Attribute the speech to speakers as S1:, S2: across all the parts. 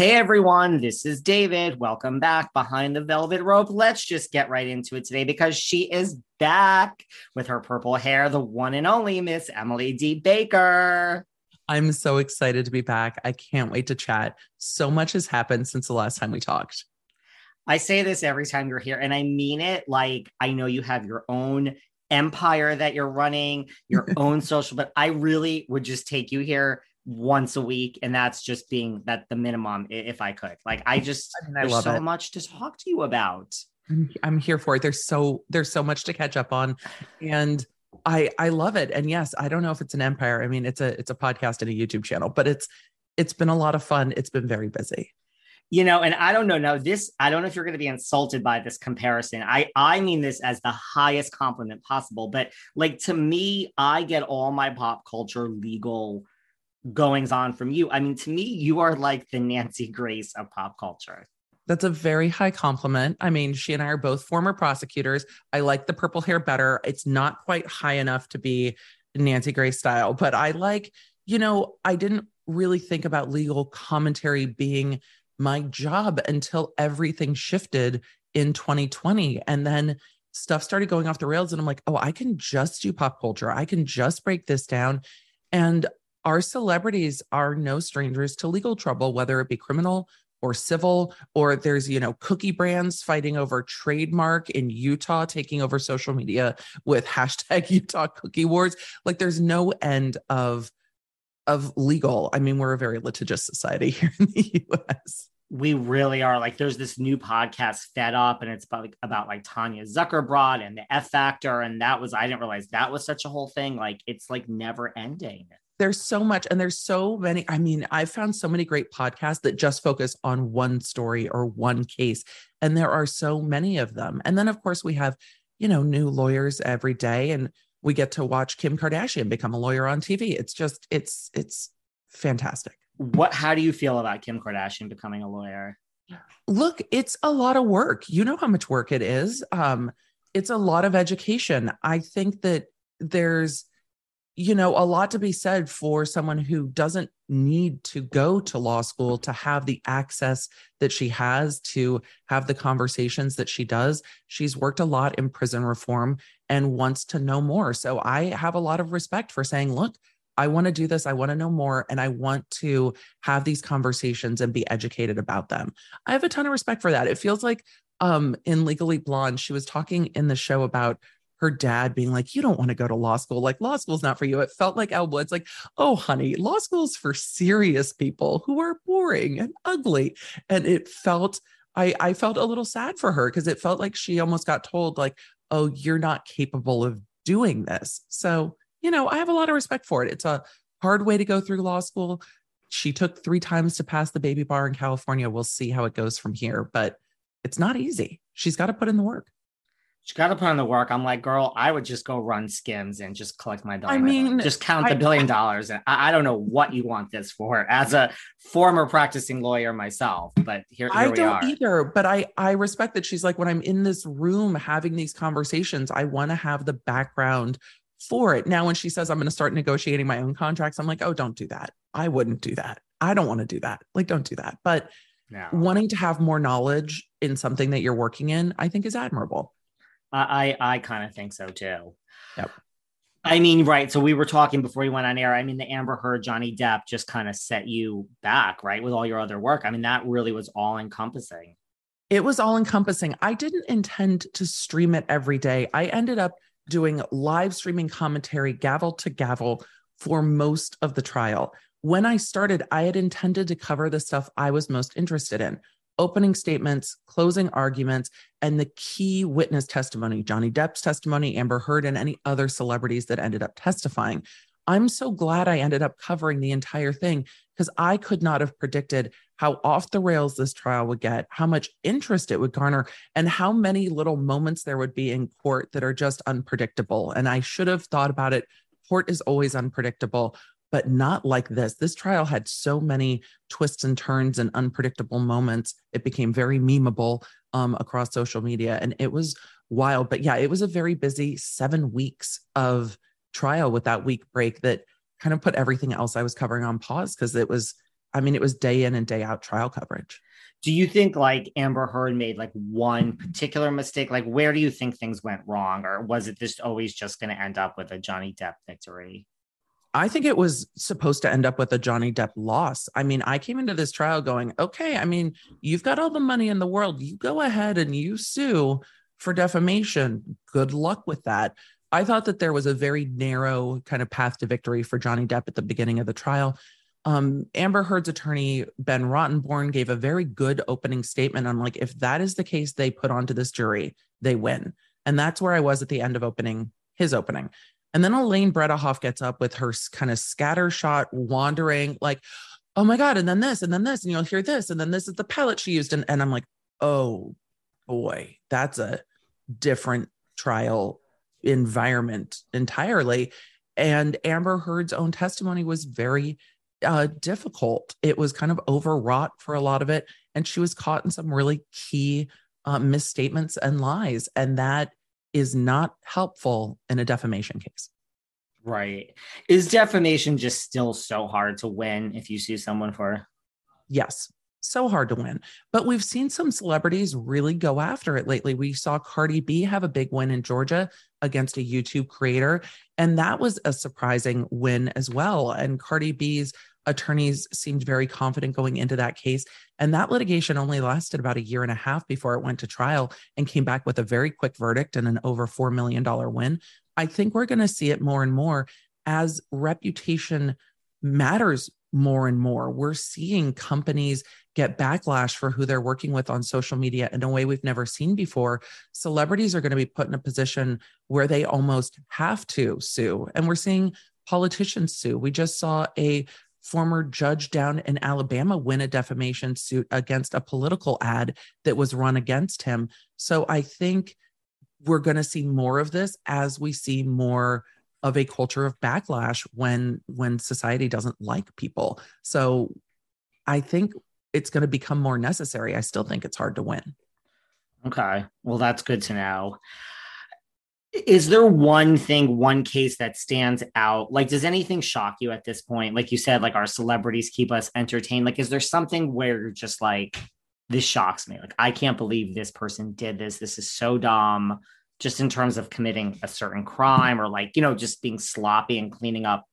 S1: Hey everyone, this is David. Welcome back behind the velvet rope. Let's just get right into it today because she is back with her purple hair, the one and only Miss Emily D. Baker.
S2: I'm so excited to be back. I can't wait to chat. So much has happened since the last time we talked.
S1: I say this every time you're here, and I mean it. Like, I know you have your own empire that you're running, your own social, but I really would just take you here once a week and that's just being that the minimum if i could. Like i just I mean, I there's so it. much to talk to you about.
S2: I'm here for it. There's so there's so much to catch up on and i i love it. And yes i don't know if it's an empire. I mean it's a it's a podcast and a youtube channel but it's it's been a lot of fun. It's been very busy.
S1: You know and i don't know now this i don't know if you're going to be insulted by this comparison. I i mean this as the highest compliment possible but like to me i get all my pop culture legal goings on from you. I mean, to me, you are like the Nancy Grace of pop culture.
S2: That's a very high compliment. I mean, she and I are both former prosecutors. I like the purple hair better. It's not quite high enough to be Nancy Grace style, but I like, you know, I didn't really think about legal commentary being my job until everything shifted in 2020. And then stuff started going off the rails. And I'm like, oh, I can just do pop culture. I can just break this down. And our celebrities are no strangers to legal trouble, whether it be criminal or civil, or there's, you know, cookie brands fighting over trademark in Utah, taking over social media with hashtag Utah cookie wars. Like there's no end of of legal. I mean, we're a very litigious society here in the US.
S1: We really are. Like, there's this new podcast, Fed Up, and it's about like, about like Tanya Zuckerbrot and the F Factor, and that was I didn't realize that was such a whole thing. Like, it's like never ending
S2: there's so much and there's so many i mean i've found so many great podcasts that just focus on one story or one case and there are so many of them. And then of course we have you know new lawyers every day and we get to watch kim kardashian become a lawyer on tv it's just it's it's fantastic.
S1: What how do you feel about kim kardashian becoming a lawyer?
S2: Look it's a lot of work. You know how much work it is. Um it's a lot of education. I think that there's you know, a lot to be said for someone who doesn't need to go to law school to have the access that she has to have the conversations that she does. She's worked a lot in prison reform and wants to know more. So I have a lot of respect for saying, look, I want to do this. I want to know more and I want to have these conversations and be educated about them. I have a ton of respect for that. It feels like um, in Legally Blonde, she was talking in the show about her dad being like, You don't want to go to law school. Like, law school's not for you. It felt like Elle Woods, like, Oh, honey, law school's for serious people who are boring and ugly. And it felt, I, I felt a little sad for her because it felt like she almost got told, like, Oh, you're not capable of doing this. So, you know, I have a lot of respect for it. It's a hard way to go through law school. She took three times to pass the baby bar in California. We'll see how it goes from here, but it's not easy. She's got to put in the work.
S1: She got to put in the work. I'm like, girl, I would just go run skims and just collect my dollar.
S2: I mean,
S1: just count the billion dollars. And I, I, don't know what you want this for as a former practicing lawyer myself, but here, here
S2: I
S1: we
S2: don't
S1: are.
S2: either. But I, I respect that she's like, when I'm in this room having these conversations, I want to have the background for it. Now, when she says I'm going to start negotiating my own contracts, I'm like, oh, don't do that. I wouldn't do that. I don't want to do that. Like, don't do that. But
S1: No.
S2: wanting to have more knowledge in something that you're working in, I think is admirable.
S1: I I, I kind of think so too.
S2: Yep.
S1: I mean, right. So we were talking before you went on air. I mean, the Amber Heard, Johnny Depp just kind of set you back, right? With all your other work. I mean, that really was all encompassing.
S2: It was all encompassing. I didn't intend to stream it every day. I ended up doing live streaming commentary, gavel to gavel, for most of the trial. When I started, I had intended to cover the stuff I was most interested in opening statements, closing arguments, and the key witness testimony Johnny Depp's testimony, Amber Heard, and any other celebrities that ended up testifying. I'm so glad I ended up covering the entire thing because I could not have predicted how off the rails this trial would get, how much interest it would garner, and how many little moments there would be in court that are just unpredictable. And I should have thought about it. Court is always unpredictable, but not like this. This trial had so many twists and turns and unpredictable moments. It became very memeable um, across social media, and it was wild. But yeah, it was a very busy seven weeks of trial with that week break that kind of put everything else I was covering on pause because it was, I mean, it was day in and day out trial coverage.
S1: Do you think like Amber Heard made like one particular mistake? Like, where do you think things went wrong, or was it just always just going to end up with a Johnny Depp victory?
S2: I think it was supposed to end up with a Johnny Depp loss. I mean, I came into this trial going, okay, I mean, you've got all the money in the world. You go ahead and you sue for defamation. Good luck with that. I thought that there was a very narrow kind of path to victory for Johnny Depp at the beginning of the trial. Um, Amber Heard's attorney, Ben Rottenborn, gave a very good opening statement. I'm like, if that is the case they put onto this jury, they win. And that's where I was at the end of opening his opening. And then Elaine Bredehoft gets up with her kind of scattershot wandering, like, oh my God, and then this, and then this, and you'll hear this, and then this is the palette she used. And, and I'm like, oh boy, that's a different trial environment entirely. And Amber Heard's own testimony was very uh, difficult. It was kind of overwrought for a lot of it. And she was caught in some really key uh, misstatements and lies. And that is not helpful in a defamation case.
S1: Right. Is defamation just still so hard to win if you sue someone for?
S2: Yes. So hard to win. But we've seen some celebrities really go after it lately. We saw Cardi B have a big win in Georgia against a YouTube creator. And that was a surprising win as well. And Cardi B's attorneys seemed very confident going into that case. And that litigation only lasted about a year and a half before it went to trial and came back with a very quick verdict and an over $4 million win. I think we're going to see it more and more as reputation matters more and more. We're seeing companies get backlash for who they're working with on social media in a way we've never seen before. Celebrities are going to be put in a position where they almost have to sue. And we're seeing politicians sue. We just saw a former judge down in Alabama win a defamation suit against a political ad that was run against him. So I think we're going to see more of this as we see more of a culture of backlash when when society doesn't like people. So I think it's going to become more necessary. I still think it's hard to win.
S1: Okay. Well, that's good to know. Is there one thing, one case that stands out? Like, does anything shock you at this point? Like you said, like our celebrities keep us entertained. Like, is there something where you're just like, this shocks me? Like, I can't believe this person did this. This is so dumb, just in terms of committing a certain crime or like, you know, just being sloppy and cleaning up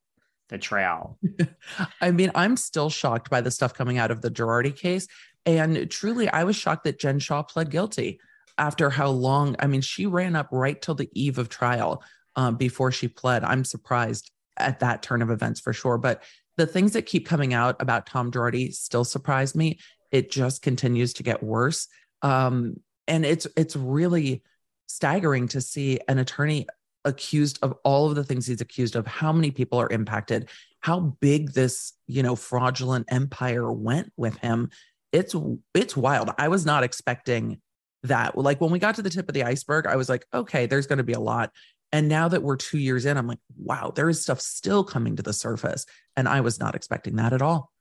S1: the trail.
S2: I mean, I'm still shocked by the stuff coming out of the Girardi case. And truly, I was shocked that Jen Shah pled guilty. After how long, I mean, she ran up right till the eve of trial um, before she pled. I'm surprised at that turn of events for sure. But the things that keep coming out about Tom Girardi still surprise me. It just continues to get worse. Um, and it's it's really staggering to see an attorney accused of all of the things he's accused of how many people are impacted how big this you know fraudulent empire went with him it's it's wild i was not expecting that like when we got to the tip of the iceberg i was like okay there's going to be a lot and now that we're 2 years in i'm like wow there is stuff still coming to the surface and i was not expecting that at all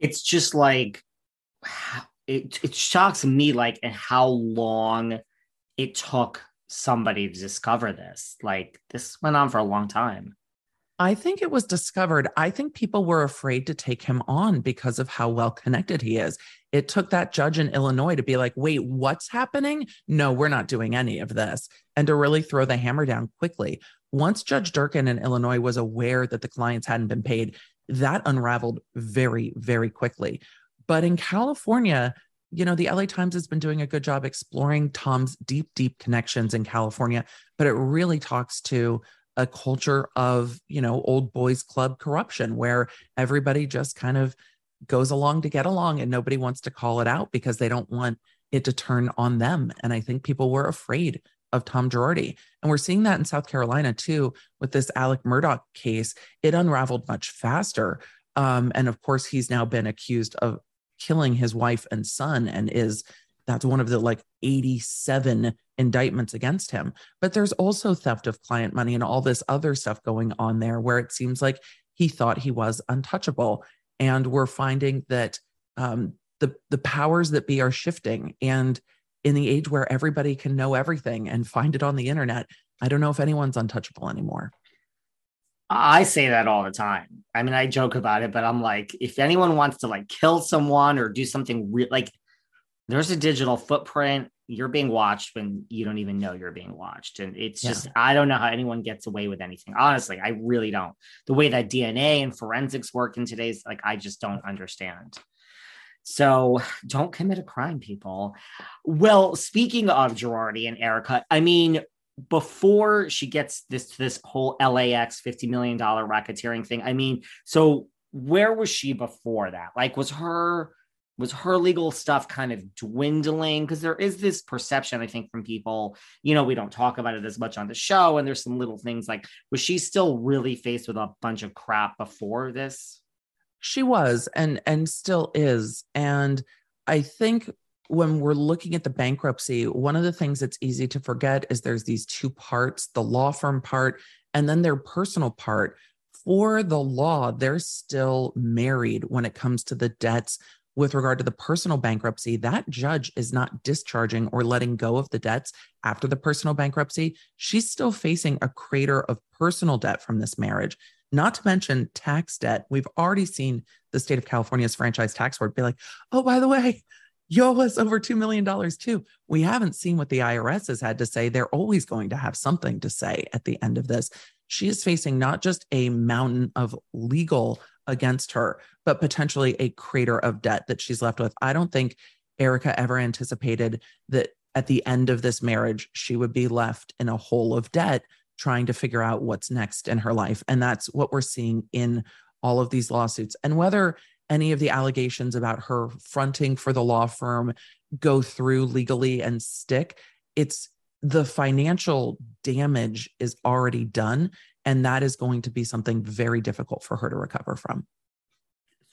S1: it's just like it, it shocks me like and how long it took somebody to discover this. Like this went on for a long time.
S2: I think it was discovered. I think people were afraid to take him on because of how well connected he is. It took that judge in Illinois to be like, wait, what's happening? No, we're not doing any of this. And to really throw the hammer down quickly. Once Judge Durkin in Illinois was aware that the clients hadn't been paid, that unraveled very, very quickly. But in California, you know, the LA Times has been doing a good job exploring Tom's deep, deep connections in California, but it really talks to a culture of, you know, old boys club corruption where everybody just kind of goes along to get along and nobody wants to call it out because they don't want it to turn on them. And I think people were afraid of Tom Girardi. And we're seeing that in South Carolina too with this Alec Murdaugh case. It unraveled much faster. Um, and of course, he's now been accused of killing his wife and son and is that's one of the like 87 indictments against him. But there's also theft of client money and all this other stuff going on there where it seems like he thought he was untouchable. And we're finding that um, the the powers that be are shifting. And in the age where everybody can know everything and find it on the internet, I don't know if anyone's untouchable anymore.
S1: I say that all the time. I mean, I joke about it, but I'm like, if anyone wants to like kill someone or do something real, like there's a digital footprint. You're being watched when you don't even know you're being watched. And it's yeah. just, I don't know how anyone gets away with anything. Honestly, I really don't. The way that DNA and forensics work in today's, like, I just don't understand. So don't commit a crime, people. Well, speaking of Girardi and Erika, I mean, before she gets this this whole LAX fifty million dollar racketeering thing. I mean, so where was she before that? Like, was her was her legal stuff kind of dwindling? Because there is this perception, I think, from people. You know, we don't talk about it as much on the show, and there's some little things like, was she still really faced with a bunch of crap before this?
S2: She was, and and still is, and I think when we're looking at the bankruptcy, one of the things that's easy to forget is there's these two parts the law firm part and then their personal part. For the law, they're still married when it comes to the debts with regard to the personal bankruptcy. That judge is not discharging or letting go of the debts after the personal bankruptcy. She's still facing a crater of personal debt from this marriage. Not to mention tax debt. We've already seen the state of California's franchise tax board be like, oh, by the way, us over $2 million too. We haven't seen what the IRS has had to say. They're always going to have something to say at the end of this. She is facing not just a mountain of legal against her, but potentially a crater of debt that she's left with. I don't think Erika ever anticipated that at the end of this marriage, she would be left in a hole of debt trying to figure out what's next in her life. And that's what we're seeing in all of these lawsuits. And whether any of the allegations about her fronting for the law firm go through legally and stick. It's the financial damage is already done. And that is going to be something very difficult for her to recover from.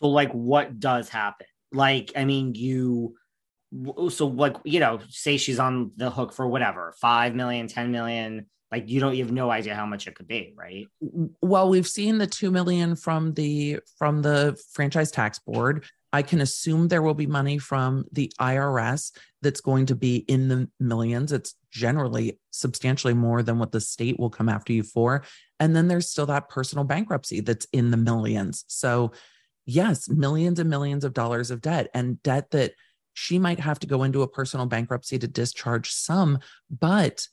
S1: So, like, what does happen? Like, I mean, you, so like, you know, say she's on the hook for whatever, 5 million, 10 million, like you don't you have no idea how much it could be right
S2: well we've seen the 2 million from the from the franchise tax board i can assume there will be money from the irs that's going to be in the millions it's generally substantially more than what the state will come after you for and then there's still that personal bankruptcy that's in the millions so yes millions and millions of dollars of debt and debt that she might have to go into a personal bankruptcy to discharge some but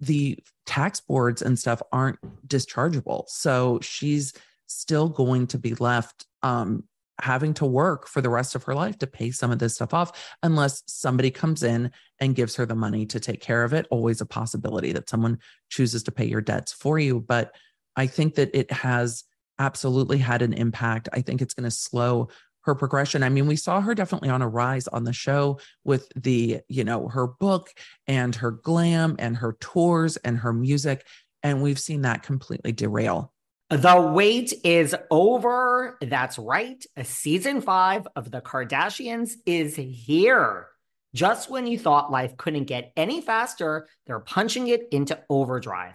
S2: the tax boards and stuff aren't dischargeable. So she's still going to be left um, having to work for the rest of her life to pay some of this stuff off unless somebody comes in and gives her the money to take care of it. Always a possibility that someone chooses to pay your debts for you. But I think that it has absolutely had an impact. I think it's going to slow her progression. I mean, we saw her definitely on a rise on the show with the, you know, her book and her glam and her tours and her music. And we've seen that completely derail.
S1: The wait is over. That's right. Season five of The Kardashians is here. Just when you thought life couldn't get any faster, they're punching it into overdrive.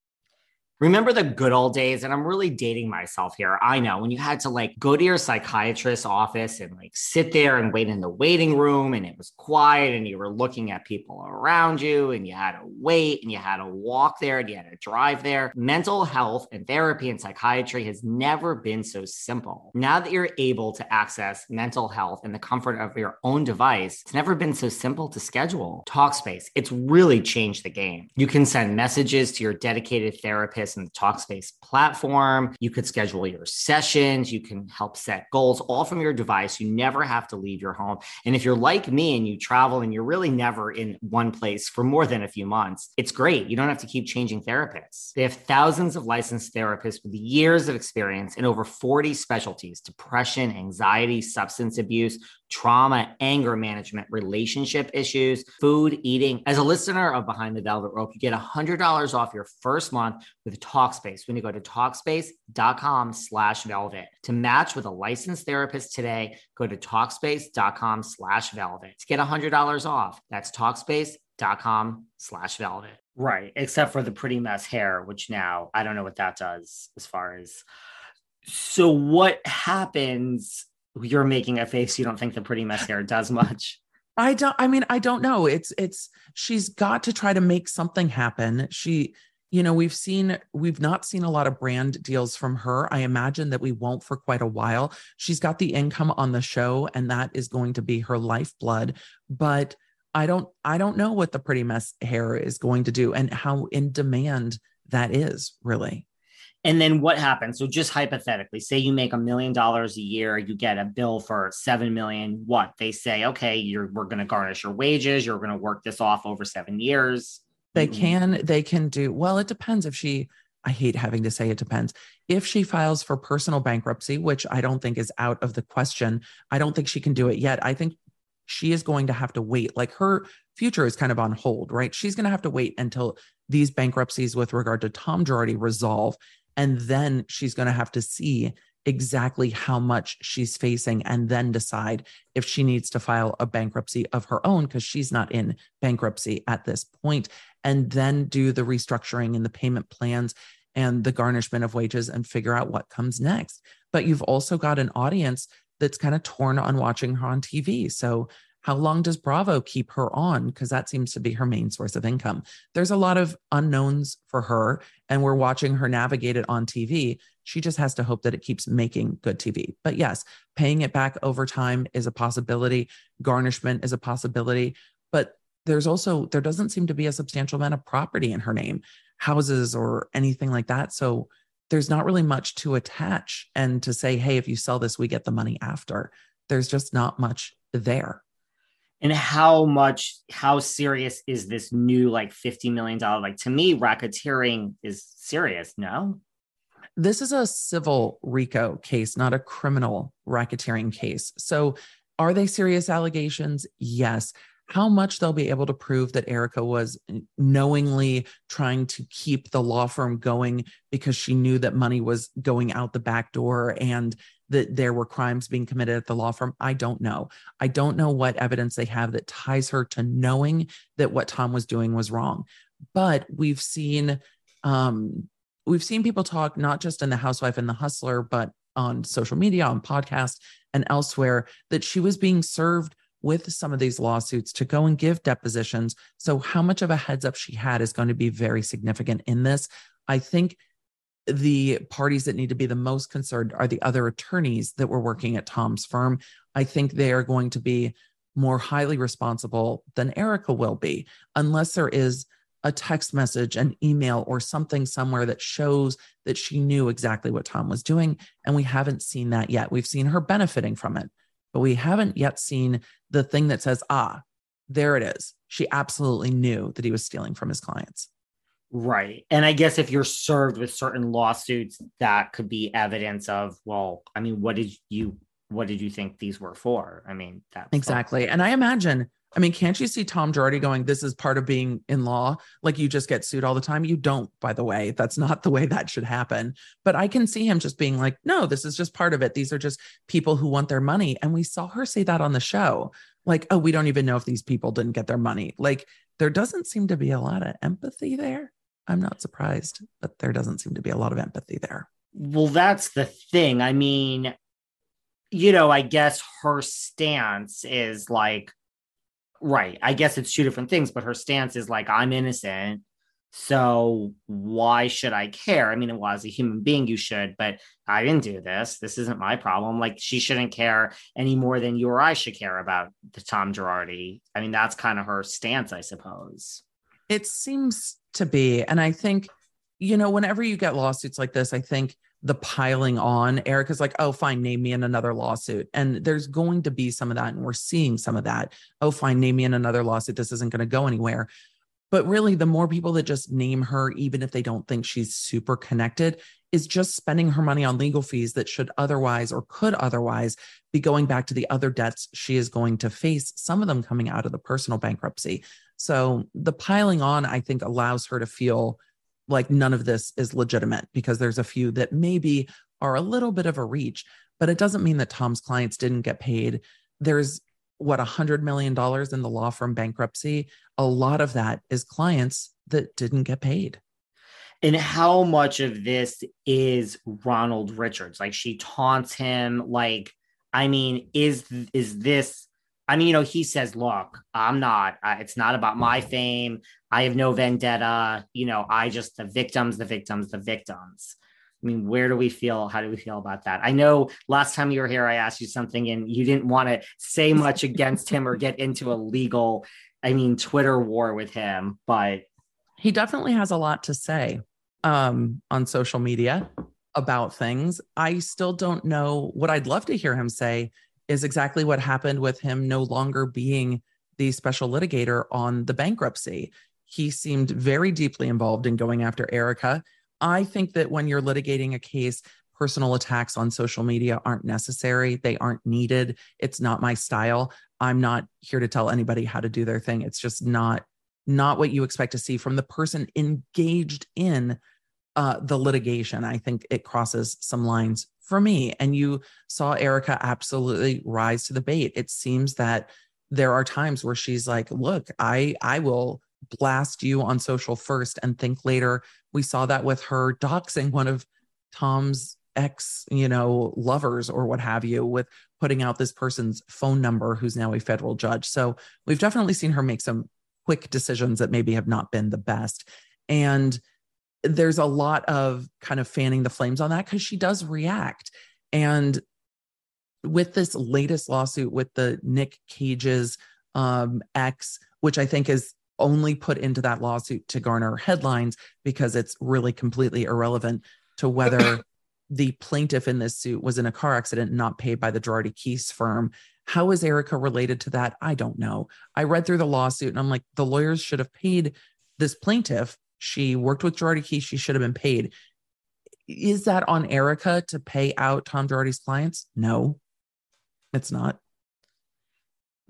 S1: Remember the good old days? And I'm really dating myself here. I know when you had to like go to your psychiatrist's office and like sit there and wait in the waiting room and it was quiet and you were looking at people around you and you had to wait and you had to walk there and you had to drive there. Mental health and therapy and psychiatry has never been so simple. Now that you're able to access mental health in the comfort of your own device, it's never been so simple to schedule. Talkspace, it's really changed the game. You can send messages to your dedicated therapist in the Talkspace platform. You could schedule your sessions. You can help set goals all from your device. You never have to leave your home. And if you're like me and you travel and you're really never in one place for more than a few months, it's great. You don't have to keep changing therapists. They have thousands of licensed therapists with years of experience in over 40 specialties depression, anxiety, substance abuse trauma, anger management, relationship issues, food, eating. As a listener of Behind the Velvet Rope, you get $100 off your first month with Talkspace when you go to Talkspace.com slash velvet. To match with a licensed therapist today, go to Talkspace.com slash velvet to get $100 off. That's Talkspace.com slash velvet. Right. Except for the pretty mess hair, which now I don't know what that does as far as. So, what happens you're making a face you don't think the pretty mess hair does much.
S2: I don't i mean i don't know. It's it's she's got to try to make something happen. She you know we've seen we've not seen a lot of brand deals from her. I imagine that we won't for quite a while. She's got the income on the show and that is going to be her lifeblood. But i don't i don't know what the pretty mess hair is going to do and how in demand that is really
S1: and then what happens? So just hypothetically, say you make a million dollars a year, you get a bill for seven million. What they say, okay, you're we're gonna garnish your wages, you're gonna work this off over seven years.
S2: They mm-hmm. can, they can do well, it depends if she I hate having to say it depends. If she files for personal bankruptcy, which I don't think is out of the question, I don't think she can do it yet. I think she is going to have to wait. Like her future is kind of on hold, right? She's going to have to wait until these bankruptcies with regard to Tom Girardi resolve. And then she's going to have to see exactly how much she's facing and then decide if she needs to file a bankruptcy of her own because she's not in bankruptcy at this point and then do the restructuring and the payment plans and the garnishment of wages and figure out what comes next. But you've also got an audience that's kind of torn on watching her on TV so how long does Bravo keep her on? Because that seems to be her main source of income. There's a lot of unknowns for her, and we're watching her navigate it on TV. She just has to hope that it keeps making good TV. But yes, paying it back over time is a possibility, garnishment is a possibility. But there's also, there doesn't seem to be a substantial amount of property in her name, houses or anything like that. So there's not really much to attach and to say, hey, if you sell this, we get the money after. There's just not much there.
S1: And how much, how serious is this new like $50 million? Like to me, racketeering is serious, no?
S2: This is a civil RICO case, not a criminal racketeering case. So are they serious allegations? Yes how much they'll be able to prove that Erika was knowingly trying to keep the law firm going because she knew that money was going out the back door and that there were crimes being committed at the law firm. I don't know. I don't know what evidence they have that ties her to knowing that what Tom was doing was wrong. But we've seen um we've seen people talk not just in the housewife and the hustler but on social media on podcasts and elsewhere that she was being served with some of these lawsuits to go and give depositions. So, how much of a heads up she had is going to be very significant in this. I think the parties that need to be the most concerned are the other attorneys that were working at Tom's firm. I think they are going to be more highly responsible than Erika will be, unless there is a text message, an email, or something somewhere that shows that she knew exactly what Tom was doing. And we haven't seen that yet. We've seen her benefiting from it but we haven't yet seen the thing that says, ah, there it is. She absolutely knew that he was stealing from his clients.
S1: Right. And I guess if you're served with certain lawsuits, that could be evidence of, well, I mean, what did you what did you think these were for? I mean, that
S2: exactly. And I imagine I mean, can't you see Tom Girardi going, This is part of being in law? Like you just get sued all the time. You don't, by the way. That's not the way that should happen. But I can see him just being like, No, this is just part of it. These are just people who want their money. And we saw her say that on the show. Like, oh, we don't even know if these people didn't get their money. Like, there doesn't seem to be a lot of empathy there. I'm not surprised, but there doesn't seem to be a lot of empathy there.
S1: Well, that's the thing. I mean, you know, I guess her stance is like, Right. I guess it's two different things, but her stance is like, I'm innocent. So why should I care? I mean, well, as a human being, you should, but I didn't do this. This isn't my problem. Like she shouldn't care any more than you or I should care about the Tom Girardi. I mean, that's kind of her stance, I suppose.
S2: It seems to be. And I think, you know, whenever you get lawsuits like this, I think the piling on. Erika's like, oh, fine, name me in another lawsuit. And there's going to be some of that. And we're seeing some of that. Oh, fine, name me in another lawsuit. This isn't going to go anywhere. But really, the more people that just name her, even if they don't think she's super connected, is just spending her money on legal fees that should otherwise or could otherwise be going back to the other debts she is going to face, some of them coming out of the personal bankruptcy. So the piling on, I think, allows her to feel like none of this is legitimate because there's a few that maybe are a little bit of a reach, but it doesn't mean that Tom's clients didn't get paid. There's what a hundred million dollars in the law firm bankruptcy. A lot of that is clients that didn't get paid.
S1: And how much of this is Ronald Richards? Like she taunts him. Like, I mean, is is this I mean, you know, he says, look, I'm not, uh, it's not about my fame. I have no vendetta. You know, I just, the victims, the victims, the victims. I mean, where do we feel? How do we feel about that? I know last time you were here, I asked you something and you didn't want to say much against him or get into a legal, I mean, Twitter war with him, but
S2: he definitely has a lot to say um, on social media about things. I still don't know what I'd love to hear him say is exactly what happened with him no longer being the special litigator on the bankruptcy. He seemed very deeply involved in going after Erika. I think that when you're litigating a case, personal attacks on social media aren't necessary. They aren't needed. It's not my style. I'm not here to tell anybody how to do their thing. It's just not not what you expect to see from the person engaged in uh, the litigation. I think it crosses some lines for me. And you saw Erika absolutely rise to the bait. It seems that there are times where she's like, look, I I will blast you on social first and think later. We saw that with her doxing one of Tom's ex, you know, lovers or what have you, with putting out this person's phone number who's now a federal judge. So we've definitely seen her make some quick decisions that maybe have not been the best. And there's a lot of kind of fanning the flames on that because she does react. And with this latest lawsuit with the Nick Cage's um, ex, which I think is only put into that lawsuit to garner headlines because it's really completely irrelevant. to whether the plaintiff in this suit was in a car accident not paid by the Girardi Keese firm. How is Erika related to that? I don't know. I read through the lawsuit and I'm like, the lawyers should have paid this plaintiff. She worked with Girardi Keese. She should have been paid. Is that on Erika to pay out Tom Girardi's clients? No, it's not.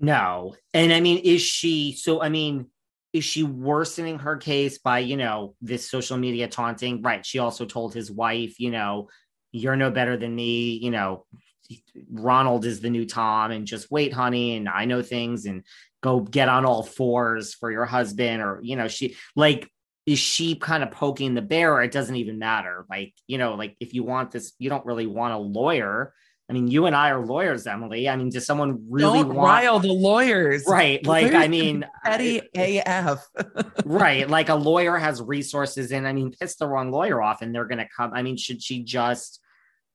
S1: No. And I mean, is she so? I mean, is she worsening her case by, you know, this social media taunting? Right. She also told his wife, you know, you're no better than me. You know, Ronald is the new Tom, and just wait, honey, and I know things, and go get on all fours for your husband, or you know, she like is she kind of poking the bear, or it doesn't even matter. Like, you know, like if you want this, you don't really want a lawyer. I mean, you and I are lawyers, Emily. I mean, does someone really
S2: Don't
S1: want
S2: rile the lawyers?
S1: right? Like, I mean,
S2: Petty AF.
S1: right like a lawyer has resources and i mean piss the wrong lawyer off and they're going to come i mean should she just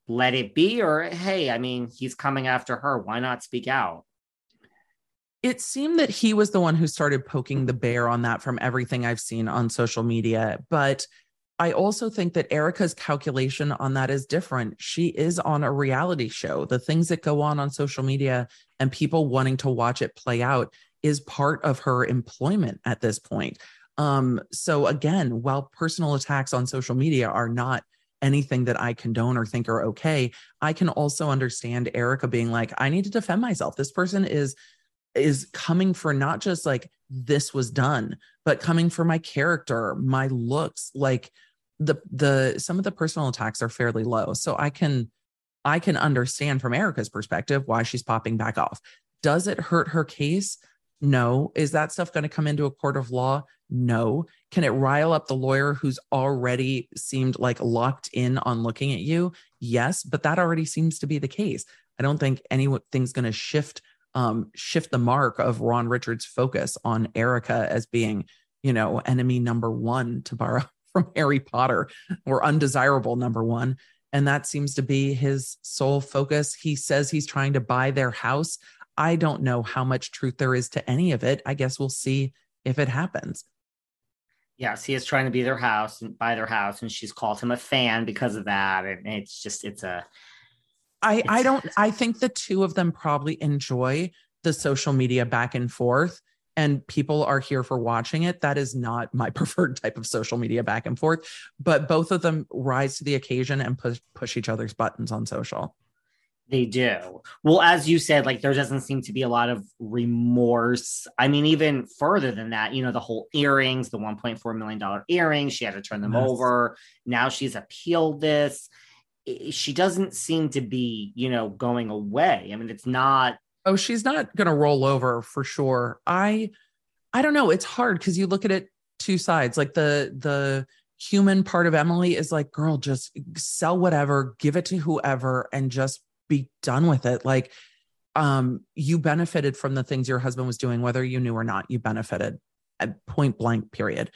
S1: let it be or hey i mean he's coming after her why not speak out
S2: it seemed that he was the one who started poking the bear on that from everything I've seen on social media. But I also think that Erika's calculation on that is different. She is on a reality show. The things that go on on social media and people wanting to watch it play out is part of her employment at this point. Um, so again, while personal attacks on social media are not anything that I condone or think are okay, I can also understand Erika being like, I need to defend myself. This person is is coming for not just like this was done, but coming for my character, my looks, like the the some of the personal attacks are fairly low. So I can I can understand from Erika's perspective why she's popping back off. Does it hurt her case? No. Is that stuff going to come into a court of law? No. Can it rile up the lawyer who's already seemed like locked in on looking at you? Yes, but that already seems to be the case. I don't think anything's going to shift um, shift the mark of Ron Richards' focus on Erika as being, you know, enemy number one to borrow from Harry Potter or undesirable number one. And that seems to be his sole focus. He says he's trying to buy their house. I don't know how much truth there is to any of it. I guess we'll see if it happens.
S1: yes he is trying to be their house and buy their house and she's called him a fan because of that and it's just it's a
S2: I, I don't I think the two of them probably enjoy the social media back and forth and people are here for watching it. That is not my preferred type of social media back and forth, but both of them rise to the occasion and push push each other's buttons on social.
S1: They do. Well, as you said, like there doesn't seem to be a lot of remorse. I mean, even further than that, you know, the whole earrings, the $1.4 million earrings, she had to turn them
S2: Yes.
S1: over. Now she's appealed this. She doesn't seem to be, you know, going away. I mean, it's not,
S2: Oh, she's not going to roll over for sure. I I don't know, it's hard cuz you look at it two sides. Like the the human part of Emily is like, girl, just sell whatever, give it to whoever and just be done with it. Like um you benefited from the things your husband was doing whether you knew or not. You benefited point blank period.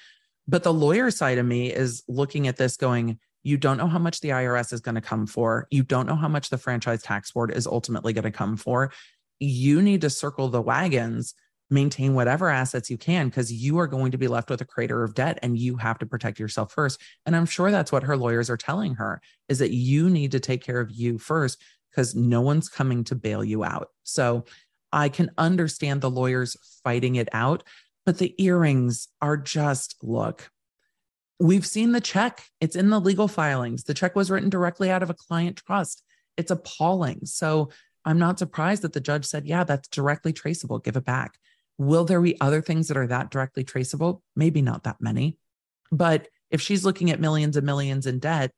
S2: But the lawyer side of me is looking at this going, you don't know how much the IRS is going to come for. You don't know how much the franchise tax board is ultimately going to come for. You need to circle the wagons, maintain whatever assets you can, because you are going to be left with a crater of debt and you have to protect yourself first. And I'm sure that's what her lawyers are telling her is that you need to take care of you first because no one's coming to bail you out. So I can understand the lawyers fighting it out, but the earrings are just look, We've seen the check. It's in the legal filings. The check was written directly out of a client trust. It's appalling. So I'm not surprised that the judge said, yeah, that's directly traceable. Give it back. Will there be other things that are that directly traceable? Maybe not that many. But if she's looking at millions and millions in debt,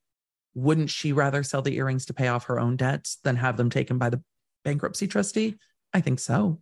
S2: wouldn't she rather sell the earrings to pay off her own debts than have them taken by the bankruptcy trustee? I think so.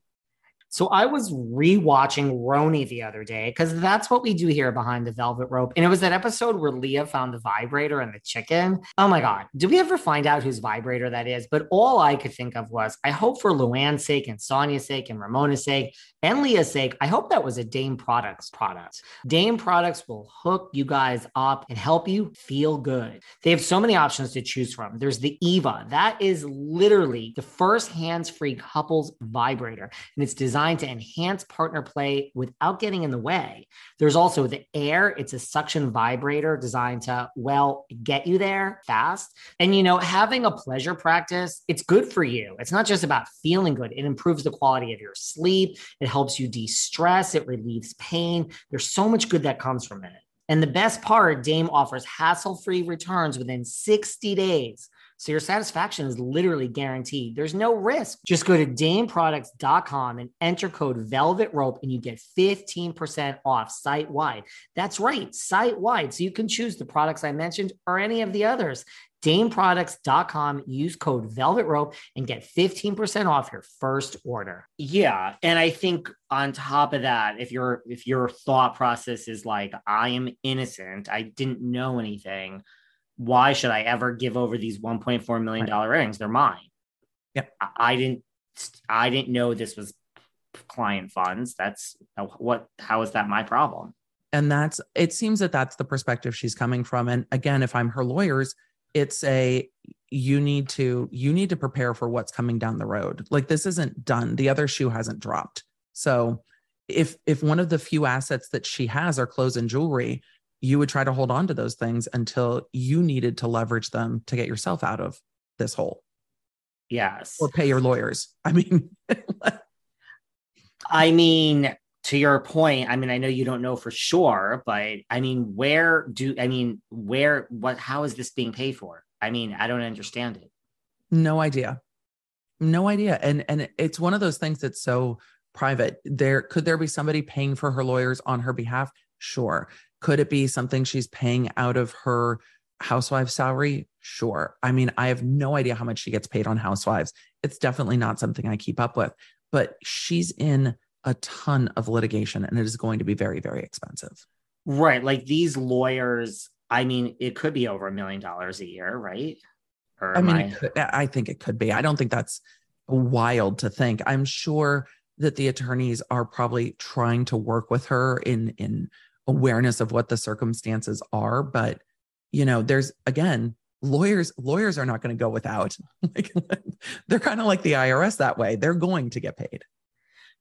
S1: So I was rewatching RHONY the other day because that's what we do here behind the velvet rope. And it was that episode where Leah found the vibrator and the chicken. Oh my God. Did we ever find out whose vibrator that is? But all I could think of was I hope for Luann's sake and Sonja's sake and Ramona's sake and Leah's sake, I hope that was a Dame Products product. Dame Products will hook you guys up and help you feel good. They have so many options to choose from. There's the Eva. That is literally the first hands-free couples vibrator. And it's designed designed to enhance partner play without getting in the way. There's also the Air, it's a suction vibrator designed to, well, get you there fast. And, you know, having a pleasure practice, it's good for you. It's not just about feeling good, it improves the quality of your sleep, it helps you de stress, it relieves pain. There's so much good that comes from it. And the best part, Dame offers hassle free returns within 60 days. So your satisfaction is literally guaranteed. There's no risk. Just go to dameproducts.com and enter code velvet rope and you get 15% off site wide. That's right, site wide. So you can choose the products I mentioned or any of the others. dameproducts.com, use code velvet rope and get 15% off your first order. Yeah. And I think on top of that, if your if your thought process is like, I am innocent, I didn't know anything why should I ever give over these 1.4 million dollar right. rings? They're mine.
S2: Yep.
S1: I, I didn't I didn't know this was client funds. That's uh, what how is that my problem?
S2: And that's it seems that that's the perspective she's coming from and again if I'm her lawyers it's a you need to you need to prepare for what's coming down the road. Like this isn't done. The other shoe hasn't dropped. So if if one of the few assets that she has are clothes and jewelry, you would try to hold on to those things until you needed to leverage them to get yourself out of this hole.
S1: Yes.
S2: Or pay your lawyers. I mean,
S1: I mean, to your point, I mean, I know you don't know for sure, but I mean, where do I mean, where, what, how is this being paid for? I mean, I don't understand it.
S2: No idea. No idea. And and it's one of those things that's so private. There could there be somebody paying for her lawyers on her behalf? Sure. Could it be something she's paying out of her housewife salary? Sure. I mean, I have no idea how much she gets paid on housewives. It's definitely not something I keep up with, but she's in a ton of litigation and it is going to be very, very expensive.
S1: Right. Like these lawyers, I mean, it could be over a million dollars a year, right?
S2: Or I mean, I... Could, I think it could be. I don't think that's wild to think. I'm sure that the attorneys are probably trying to work with her in in awareness of what the circumstances are but you know there's again lawyers lawyers are not going to go without. Like they're kind of like the IRS that way. They're going to get paid.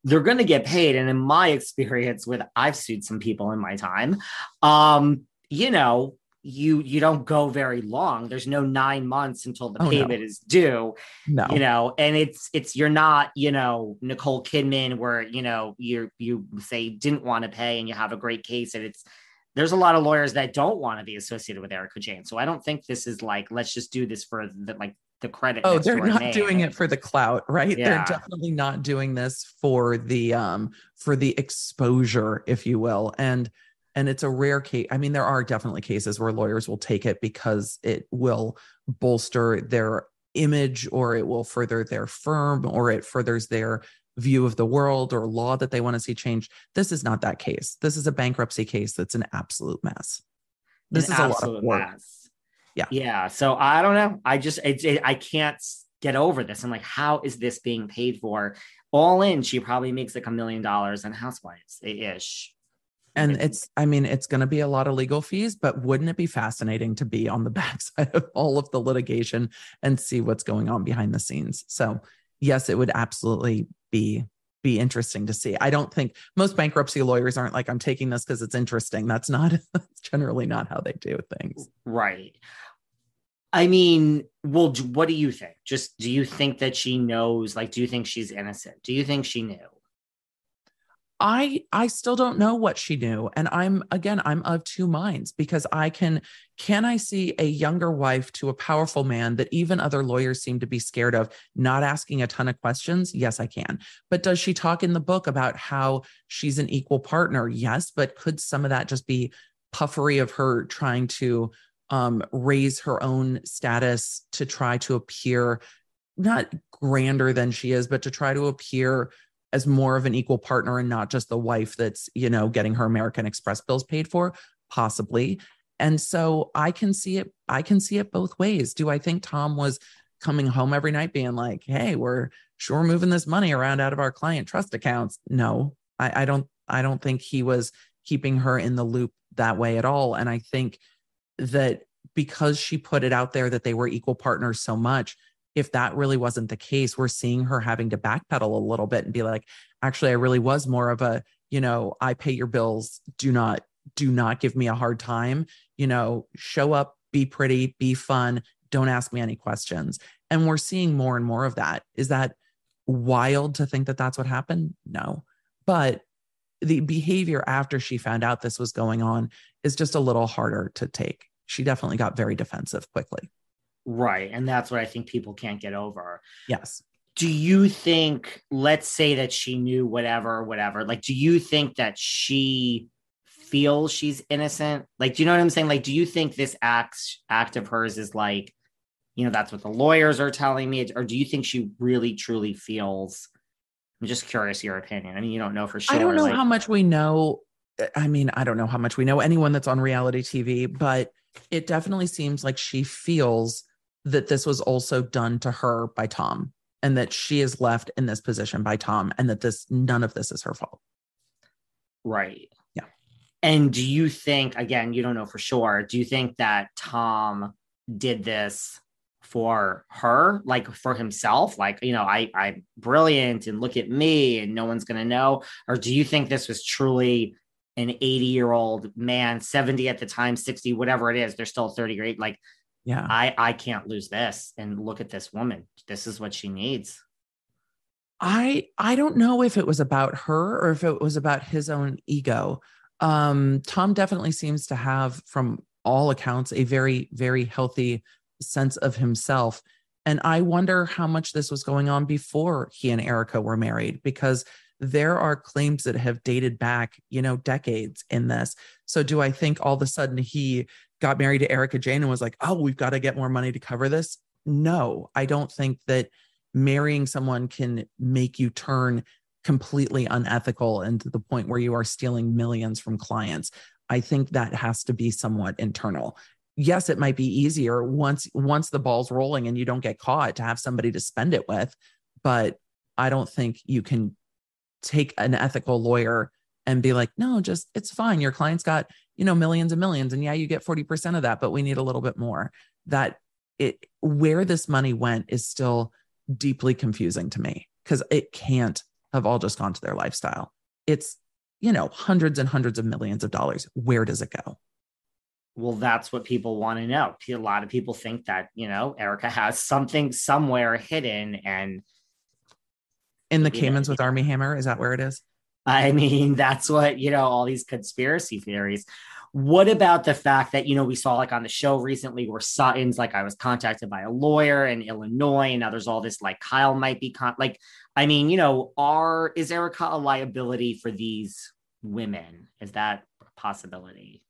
S1: They're going to get paid and in my experience with I've sued some people in my time um you know you you don't go very long there's no nine months until the oh, payment no. is due
S2: no
S1: you know and it's it's you're not you know nicole kidman where you know you you say didn't want to pay and you have a great case and it's there's a lot of lawyers that don't want to be associated with erika jayne So I don't think this is like, let's just do this for the like the credit.
S2: Oh, they're not name. doing it for the clout, right? Yeah. They're definitely not doing this for the um for the exposure, if you will. And and it's a rare case i mean there are definitely cases where lawyers will take it because it will bolster their image or it will further their firm or it furthers their view of the world or law that they want to see changed this is not that case. This is a bankruptcy case that's an absolute mess. This
S1: an
S2: is a lot of work.
S1: mess. yeah. Yeah so i don't know. I just it, it, i can't get over this. I'm like how is this being paid for? All in she probably makes like a million dollars on housewives ish
S2: and it's i mean it's going to be a lot of legal fees but wouldn't it be fascinating to be on the backside of all of the litigation and see what's going on behind the scenes so yes it would absolutely be be interesting to see i don't think most bankruptcy lawyers aren't like i'm taking this because it's interesting that's not that's generally not how they do things
S1: right I mean, well, what do you think? Just do you think that she knows? Like, do you think she's innocent? Do you think she knew?
S2: I I still don't know what she knew and I'm again I'm of two minds because I can can I see a younger wife to a powerful man that even other lawyers seem to be scared of not asking a ton of questions? Yes I can. But does she talk in the book about how she's an equal partner? Yes but could some of that just be puffery of her trying to um, raise her own status to try to appear not grander than she is but to try to appear as more of an equal partner and not just the wife that's, you know, getting her American Express bills paid for, possibly. And so I can see it, I can see it both ways. Do I think Tom was coming home every night being like, hey, we're sure moving this money around out of our client trust accounts? No, I, I don't, I don't think he was keeping her in the loop that way at all. And I think that because she put it out there that they were equal partners so much, if that really wasn't the case, we're seeing her having to backpedal a little bit and be like, actually I really was more of a, you know, I pay your bills, do not do not give me a hard time, you know, show up, be pretty, be fun, don't ask me any questions. And we're seeing more and more of that. Is that wild to think that that's what happened? No. But the behavior after she found out this was going on is just a little harder to take. She definitely got very defensive quickly.
S1: Right. And that's what I think people can't get over.
S2: Yes.
S1: Do you think, let's say that she knew whatever, whatever, like, do you think that she feels she's innocent? Like, do you know what I'm saying? Like, do you think this act, act of hers is like, you know, that's what the lawyers are telling me? Or do you think she really, truly feels? I'm just curious your opinion. I mean, you don't know for sure.
S2: I don't know
S1: like,
S2: how much we know. I mean, I don't know how much we know anyone that's on reality TV, but it definitely seems like she feels that this was also done to her by Tom and that she is left in this position by Tom and that this none of this is her fault.
S1: Right.
S2: Yeah.
S1: And do you think again, you don't know for sure, do you think that Tom did this for her, like for himself, like, you know, I I'm brilliant and look at me and no one's gonna know? Or do you think this was truly an 80 year old man, 70 at the time, 60, whatever it is, they're still 30 great. Like
S2: yeah.
S1: I i can't lose this and look at this woman. This is what she needs.
S2: I i don't know if it was about her or if it was about his own ego. Um tom definitely seems to have from all accounts a very very healthy sense of himself. And i wonder how much this was going on before he and erika were married because there are claims that have dated back, you know, decades in this. So do I think all of a sudden he got married to Erika Jayne and was like, oh, we've got to get more money to cover this. No, I don't think that marrying someone can make you turn completely unethical and to the point where you are stealing millions from clients. I think that has to be somewhat internal. Yes, it might be easier once once the ball's rolling and you don't get caught to have somebody to spend it with, but I don't think you can take an ethical lawyer and be like, no, just it's fine. Your client's got, you know, millions and millions. And yeah, you get 40% of that, but we need a little bit more. That it where this money went is still deeply confusing to me because it can't have all just gone to their lifestyle. It's, you know, hundreds and hundreds of millions of dollars. Where does it go?
S1: Well, that's what people want to know. A lot of people think that, you know, Erika has something somewhere hidden and
S2: in the Caymans with Armie Hammer. Is that where it is?
S1: I mean, that's what, you know, all these conspiracy theories. What about the fact that, you know, we saw like on the show recently where Sutton's like, I was contacted by a lawyer in Illinois, and now there's all this like Kyle might be con- like, I mean, you know, are is Erika a liability for these women? Is that a possibility?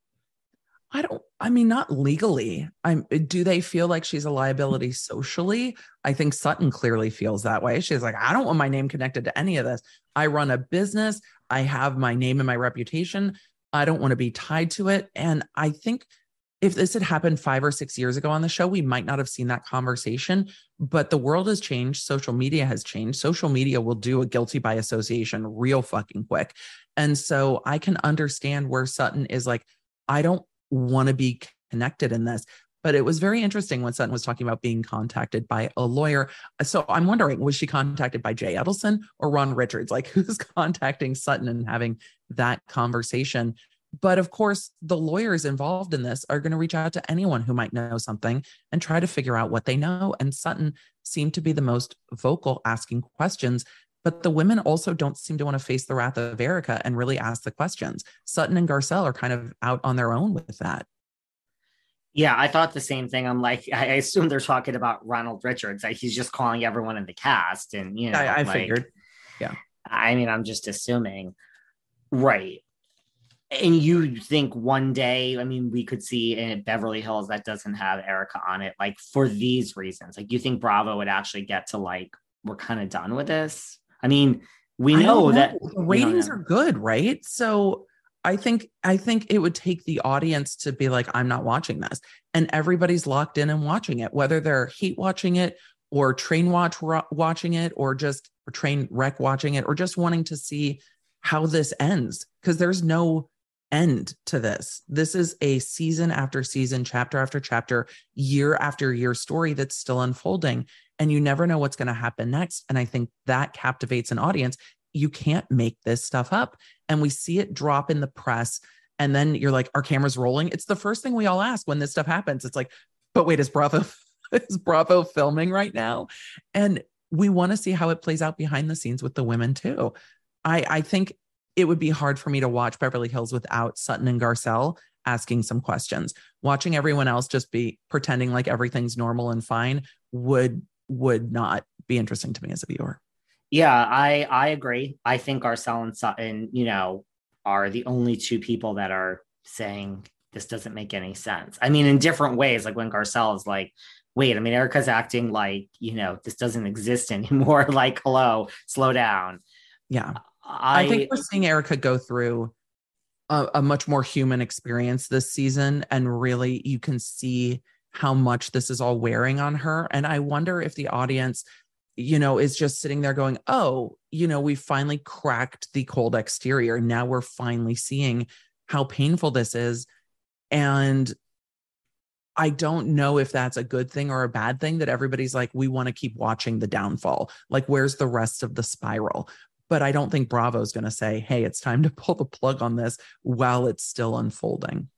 S2: I don't, I mean, not legally. I'm, do they feel like she's a liability socially? I think Sutton clearly feels that way. She's like, I don't want my name connected to any of this. I run a business, I have my name and my reputation. I don't want to be tied to it. And I think if this had happened five or six years ago on the show, we might not have seen that conversation. But the world has changed. Social media has changed. Social media will do a guilty by association real fucking quick. And so I can understand where Sutton is like, I don't want to be connected in this. But it was very interesting when Sutton was talking about being contacted by a lawyer. So I'm wondering, was she contacted by Jay Edelson or Ron Richards? Like, who's contacting Sutton and having that conversation? But of course, the lawyers involved in this are going to reach out to anyone who might know something and try to figure out what they know. And Sutton seemed to be the most vocal asking questions. But the women also don't seem to want to face the wrath of Erika and really ask the questions. Sutton and Garcelle are kind of out on their own with that.
S1: Yeah, I thought the same thing. I'm like, I assume they're talking about Ronald Richards. Like he's just calling everyone in the cast, and you know,
S2: I, I
S1: like,
S2: figured. Yeah,
S1: I mean, I'm just assuming, right? And you think one day, I mean, we could see in Beverly Hills that doesn't have Erika on it, like for these reasons. Like, you think Bravo would actually get to like, we're kind of done with this? I mean, we know, know. that
S2: the ratings are good, right? So I think I think it would take the audience to be like, I'm not watching this, and everybody's locked in and watching it, whether they're hate watching it or train watch watching it or just or train wreck watching it or just wanting to see how this ends because there's no end to this. This is a season after season, chapter after chapter, year after year story that's still unfolding. And you never know what's going to happen next. And I think that captivates an audience, you can't make this stuff up. And we see it drop in the press. And then you're like, our camera's rolling. It's the first thing we all ask when this stuff happens. It's like, but wait, is Bravo is Bravo filming right now? And we want to see how it plays out behind the scenes with the women too. I I think it would be hard for me to watch Beverly Hills without Sutton and Garcelle asking some questions. Watching everyone else just be pretending like everything's normal and fine would would not be interesting to me as a viewer.
S1: Yeah, I I agree. I think Garcelle and Sutton, you know, are the only two people that are saying this doesn't make any sense. I mean, in different ways, like when Garcelle is like, wait, I mean, Erika's acting like, you know, this doesn't exist anymore. like, hello, slow down.
S2: Yeah. I, I think we're seeing Erika go through a, a much more human experience this season. And really, you can see how much this is all wearing on her. And I wonder if the audience, you know, is just sitting there going, oh, you know, we finally cracked the cold exterior. Now we're finally seeing how painful this is. And I don't know if that's a good thing or a bad thing that everybody's like, we want to keep watching the downfall. Like, where's the rest of the spiral? But I don't think Bravo's going to say, hey, it's time to pull the plug on this while it's still unfolding.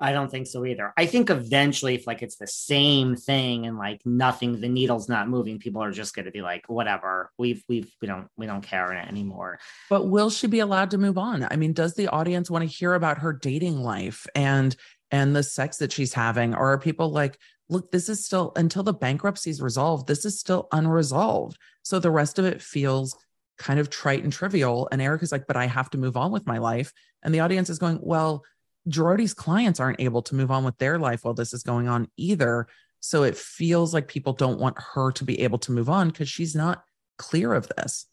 S1: I don't think so either. I think eventually, if like it's the same thing and like nothing, the needle's not moving, people are just going to be like, whatever, we've we've we don't we don't care anymore.
S2: But will she be allowed to move on? I mean, does the audience want to hear about her dating life and and the sex that she's having, or are people like, look, this is still until the bankruptcy is resolved, this is still unresolved. So the rest of it feels kind of trite and trivial. And Eric is like, but I have to move on with my life. And the audience is going, well Girardi's clients aren't able to move on with their life while this is going on either. So it feels like people don't want her to be able to move on because she's not clear of this.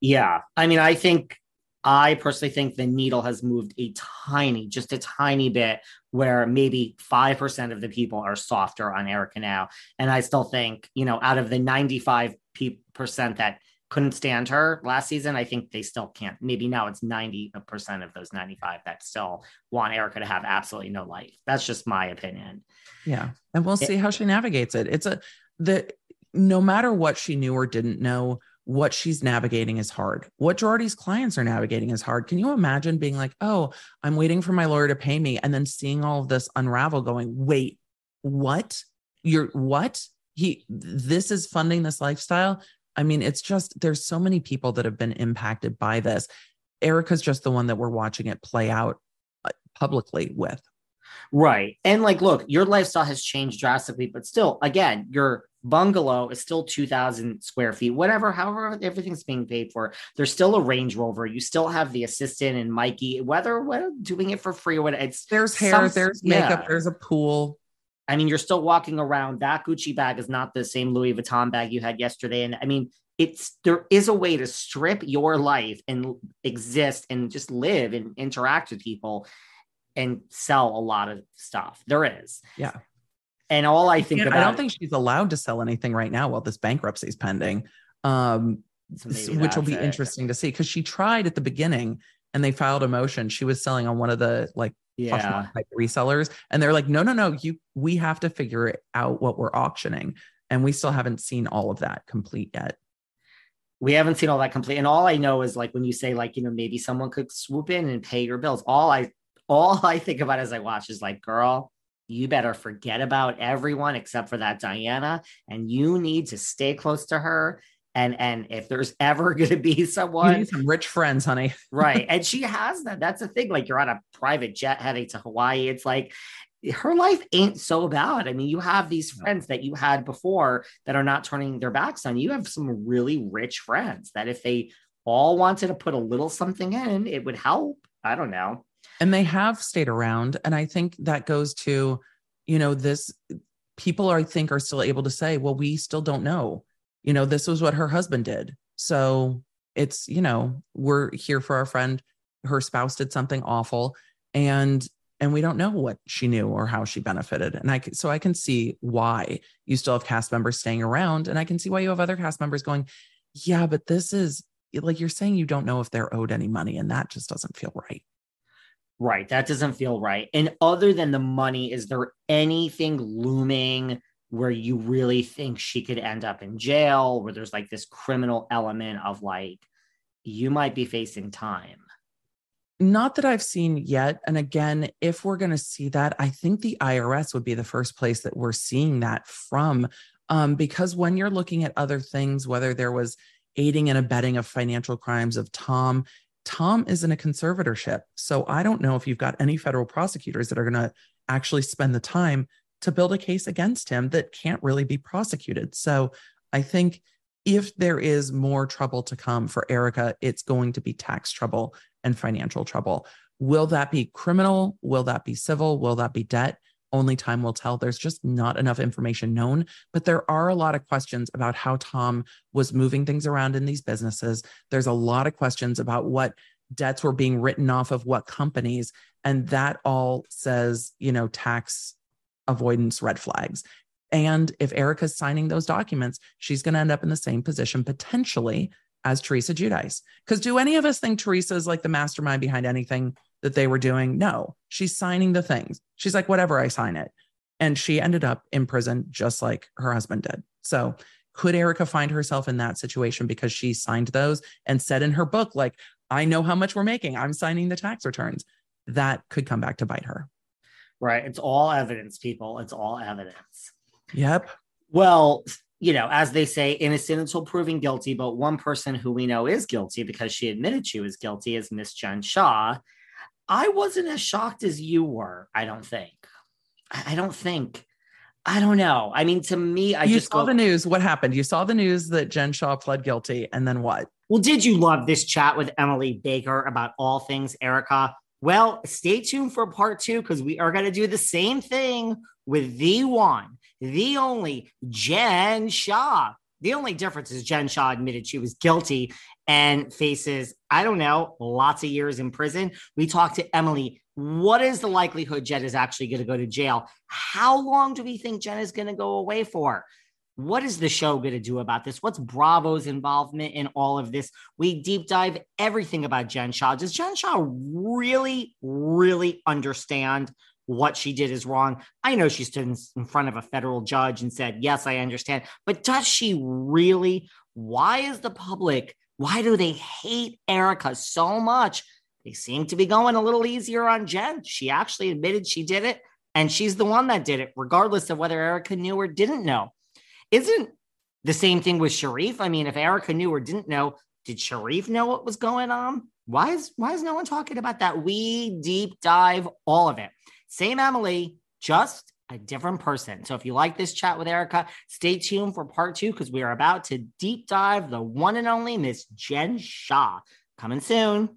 S1: Yeah. I mean, I think, I personally think the needle has moved a tiny, just a tiny bit, where maybe 5% of the people are softer on Erika now. And I still think, you know, out of the 95% that couldn't stand her last season. I think they still can't. Maybe now it's 90% of those 95 that still want Erika to have absolutely no life. That's just my opinion.
S2: Yeah. And we'll see how she navigates it. It's a, the, no matter what she knew or didn't know, what she's navigating is hard. What Girardi's clients are navigating is hard. Can you imagine being like, oh, I'm waiting for my lawyer to pay me and then seeing all of this unravel going, wait, what? You're what? He, this is funding this lifestyle I mean, it's just there's so many people that have been impacted by this. Erika's just the one that we're watching it play out uh, publicly with.
S1: Right. And like, look, your lifestyle has changed drastically, but still, again, your bungalow is still 2000 square feet, whatever, however, everything's being paid for. There's still a Range Rover. You still have the assistant and Mikey, whether what, doing it for free or what it's
S2: there's hair, some, there's makeup, yeah. there's a pool.
S1: I mean, you're still walking around. That Gucci bag is not the same Louis Vuitton bag you had yesterday. And I mean, it's there is a way to strip your life and exist and just live and interact with people and sell a lot of stuff. There is.
S2: Yeah.
S1: And all I think about
S2: I don't think she's allowed to sell anything right now while this bankruptcy is pending. Um, so which will be it. interesting to see because she tried at the beginning and they filed a motion. She was selling on one of the like
S1: yeah.
S2: type resellers. And they're like, no, no, no, you we have to figure out what we're auctioning. And we still haven't seen all of that complete yet.
S1: We haven't seen all that complete. And all I know is like when you say like, you know, maybe someone could swoop in and pay your bills. All I all I think about as I watch is like, girl, you better forget about everyone except for that Diana. And you need to stay close to her and and if there's ever going to be someone
S2: some rich friends honey.
S1: Right and she has that that's the thing like you're on a private jet heading to hawaii it's like her life ain't so bad i mean you have these friends that you had before that are not turning their backs on you have some really rich friends that if they all wanted to put a little something in it would help i don't know.
S2: And they have stayed around and i think that goes to you know this people are, i think are still able to say well we still don't know you know, this was what her husband did. So it's, you know, we're here for our friend. Her spouse did something awful and and we don't know what she knew or how she benefited. And I so I can see why you still have cast members staying around and I can see why you have other cast members going, "Yeah, but this is like you're saying you don't know if they're owed any money and that just doesn't feel right."
S1: Right, that doesn't feel right. And other than the money, is there anything looming where you really think she could end up in jail, where there's like this criminal element of like, you might be facing time.
S2: Not that I've seen yet. And again, if we're going to see that, I think the IRS would be the first place that we're seeing that from. Um, because when you're looking at other things, whether there was aiding and abetting of financial crimes of Tom, Tom is in a conservatorship. So I don't know if you've got any federal prosecutors that are going to actually spend the time to build a case against him that can't really be prosecuted. So I think if there is more trouble to come for Erika, it's going to be tax trouble and financial trouble. Will that be criminal? Will that be civil? Will that be debt? Only time will tell. There's just not enough information known, but there are a lot of questions about how Tom was moving things around in these businesses. There's a lot of questions about what debts were being written off of what companies. And that all says, you know, tax avoidance red flags. And if Erika's signing those documents, she's going to end up in the same position potentially as Teresa Giudice. Because do any of us think Teresa is like the mastermind behind anything that they were doing? No, she's signing the things. She's like, whatever, I sign it. And she ended up in prison just like her husband did. So could Erika find herself in that situation because she signed those and said in her book, like, I know how much we're making. I'm signing the tax returns. That could come back to bite her.
S1: Right. It's all evidence, people. It's all evidence.
S2: Yep.
S1: Well, you know, as they say, innocent until proven guilty. But one person who we know is guilty because she admitted she was guilty is Miss Jen Shah. I wasn't as shocked as you were, I don't think. I don't think. I don't know. I mean, to me, I
S2: you
S1: just
S2: saw
S1: go,
S2: the news. What happened? You saw the news that Jen Shah pled guilty, and then what?
S1: Well, did you love this chat with Emily Baker about all things Erika? Well, stay tuned for part two because we are going to do the same thing with the one, the only Jen Shah. The only difference is Jen Shah admitted she was guilty and faces, I don't know, lots of years in prison. We talked to Emily. What is the likelihood Jen is actually going to go to jail? How long do we think Jen is going to go away for? What is the show going to do about this? What's Bravo's involvement in all of this? We deep dive everything about Jen Shah. Does Jen Shah really, really understand what she did is wrong? I know she stood in front of a federal judge and said, Yes, I understand. But does she really? Why is the public, why do they hate Erika so much? They seem to be going a little easier on Jen. She actually admitted she did it, and she's the one that did it, regardless of whether Erika knew or didn't know. Isn't the same thing with Sharrieff? I mean, if Erika knew or didn't know, did Sharrieff know what was going on? Why is why is no one talking about that? We deep dive all of it. Same Emily, just a different person. So if you like this chat with Erika, stay tuned for part two because we are about to deep dive the one and only Miss Jen Shah. Coming soon.